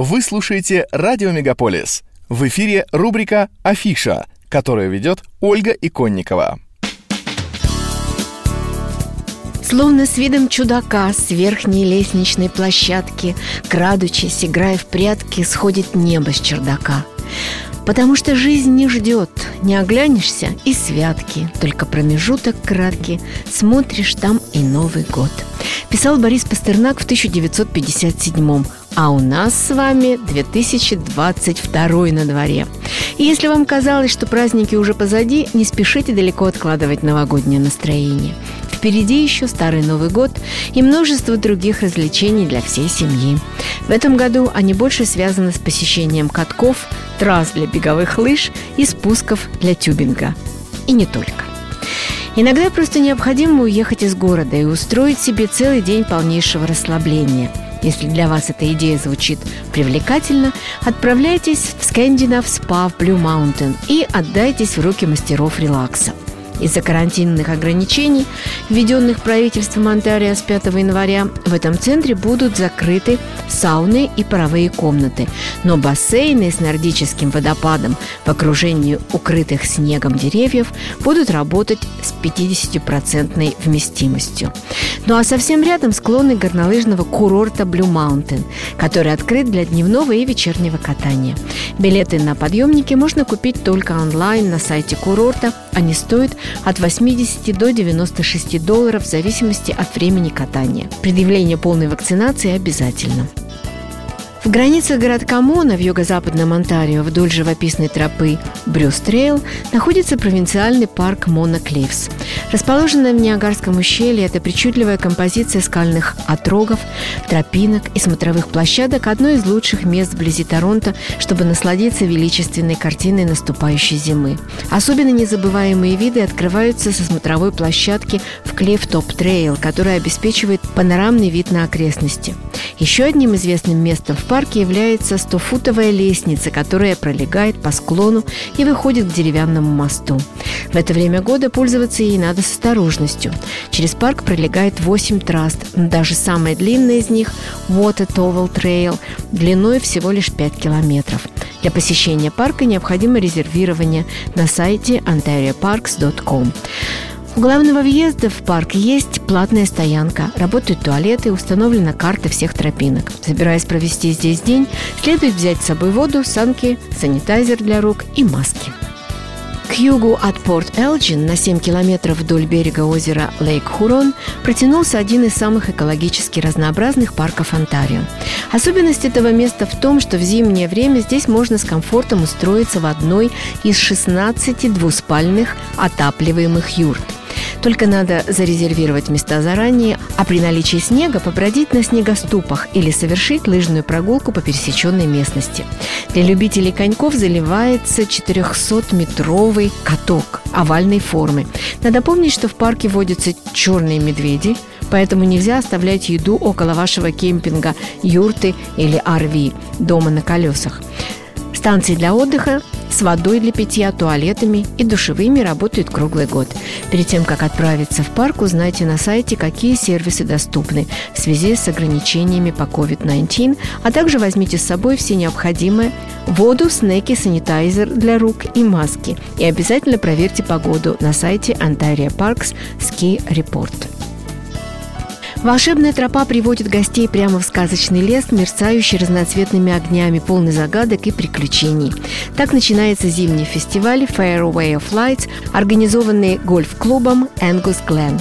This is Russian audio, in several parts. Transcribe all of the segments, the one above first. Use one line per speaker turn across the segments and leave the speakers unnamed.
Вы слушаете «Радио Мегаполис». В эфире рубрика «Афиша», которую ведет Ольга Иконникова.
Словно с видом чудака с верхней лестничной площадки, крадучись, играя в прятки, сходит небо с чердака. Потому что жизнь не ждет, не оглянешься и святки, только промежуток краткий, смотришь там и Новый год. Писал Борис Пастернак в 1957 а у нас с вами 2022 на дворе. И если вам казалось, что праздники уже позади, не спешите далеко откладывать новогоднее настроение. Впереди еще Старый Новый год и множество других развлечений для всей семьи. В этом году они больше связаны с посещением катков, трасс для беговых лыж и спусков для тюбинга. И не только. Иногда просто необходимо уехать из города и устроить себе целый день полнейшего расслабления – если для вас эта идея звучит привлекательно, отправляйтесь в Scandinav Spa в Blue Mountain и отдайтесь в руки мастеров релакса – из-за карантинных ограничений, введенных правительством Онтарио с 5 января, в этом центре будут закрыты сауны и паровые комнаты, но бассейны с нордическим водопадом в окружении укрытых снегом деревьев будут работать с 50% вместимостью. Ну а совсем рядом склоны горнолыжного курорта Blue Mountain, который открыт для дневного и вечернего катания. Билеты на подъемники можно купить только онлайн на сайте курорта. Они стоят от 80 до 96 долларов в зависимости от времени катания. Предъявление полной вакцинации обязательно. В границах городка Мона в юго-западном Онтарио вдоль живописной тропы Брюс Трейл находится провинциальный парк Мона Клифс. Расположенная в Ниагарском ущелье, это причудливая композиция скальных отрогов, тропинок и смотровых площадок – одно из лучших мест вблизи Торонто, чтобы насладиться величественной картиной наступающей зимы. Особенно незабываемые виды открываются со смотровой площадки в Клифф Топ Трейл, которая обеспечивает панорамный вид на окрестности. Еще одним известным местом в парке является 100-футовая лестница, которая пролегает по склону и выходит к деревянному мосту. В это время года пользоваться ей надо с осторожностью. Через парк пролегает 8 трасс, даже самая длинная из них – Water Towel Trail, длиной всего лишь 5 километров. Для посещения парка необходимо резервирование на сайте ontarioparks.com. У главного въезда в парк есть платная стоянка, работают туалеты, установлена карта всех тропинок. Собираясь провести здесь день, следует взять с собой воду, санки, санитайзер для рук и маски. К югу от Порт Элджин на 7 километров вдоль берега озера Лейк Хурон протянулся один из самых экологически разнообразных парков Онтарио. Особенность этого места в том, что в зимнее время здесь можно с комфортом устроиться в одной из 16 двуспальных отапливаемых юрт – только надо зарезервировать места заранее, а при наличии снега побродить на снегоступах или совершить лыжную прогулку по пересеченной местности. Для любителей коньков заливается 400-метровый каток овальной формы. Надо помнить, что в парке водятся черные медведи, поэтому нельзя оставлять еду около вашего кемпинга, юрты или RV, дома на колесах. Станции для отдыха с водой для питья, туалетами и душевыми работают круглый год. Перед тем, как отправиться в парк, узнайте на сайте, какие сервисы доступны в связи с ограничениями по COVID-19, а также возьмите с собой все необходимое – воду, снеки, санитайзер для рук и маски. И обязательно проверьте погоду на сайте Ontario Parks Ski Report. Волшебная тропа приводит гостей прямо в сказочный лес, мерцающий разноцветными огнями, полный загадок и приключений. Так начинается зимний фестиваль Fairway of Lights, организованный гольф-клубом Angus Glen.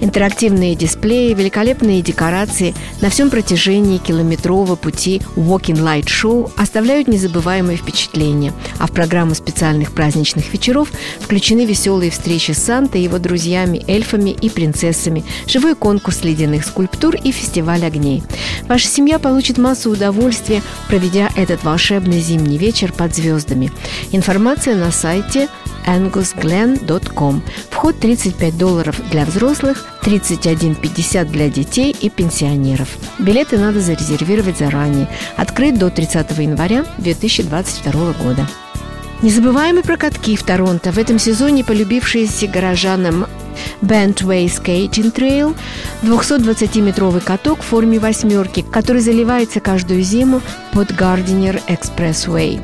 Интерактивные дисплеи, великолепные декорации на всем протяжении километрового пути Walking Light Show оставляют незабываемые впечатления, а в программу специальных праздничных вечеров включены веселые встречи с Сантой, его друзьями, эльфами и принцессами, живой конкурс ледяных скульптур и фестиваль огней. Ваша семья получит массу удовольствия, проведя этот волшебный зимний вечер под звездами. Информация на сайте angusglen.com. Вход 35 долларов для взрослых, 31,50 для детей и пенсионеров. Билеты надо зарезервировать заранее. Открыт до 30 января 2022 года. Незабываемые прокатки в Торонто в этом сезоне полюбившиеся горожанам Bentway Skating Trail, 220-метровый каток в форме восьмерки, который заливается каждую зиму под Gardiner Expressway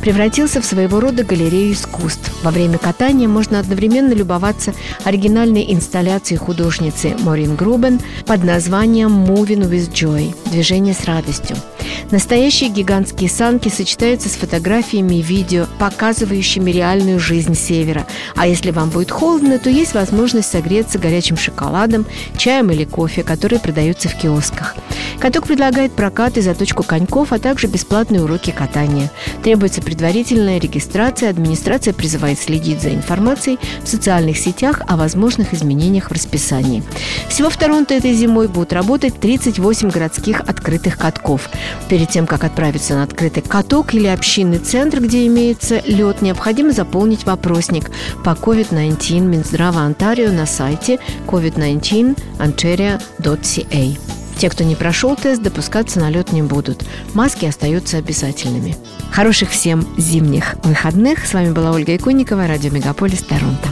превратился в своего рода галерею искусств. Во время катания можно одновременно любоваться оригинальной инсталляцией художницы Морин Грубен под названием «Moving with Joy» – «Движение с радостью». Настоящие гигантские санки сочетаются с фотографиями и видео, показывающими реальную жизнь Севера. А если вам будет холодно, то есть возможность согреться горячим шоколадом, чаем или кофе, которые продаются в киосках. Каток предлагает прокат и заточку коньков, а также бесплатные уроки катания. Требуется предварительная регистрация, администрация призывает следить за информацией в социальных сетях о возможных изменениях в расписании. Всего в Торонто этой зимой будут работать 38 городских открытых катков. Перед тем, как отправиться на открытый каток или общинный центр, где имеется лед, необходимо заполнить вопросник по COVID-19 Минздрава Онтарио на сайте covid19ontario.ca. Те, кто не прошел тест, допускаться на лед не будут. Маски остаются обязательными. Хороших всем зимних выходных. С вами была Ольга Иконникова, радио Мегаполис Торонто.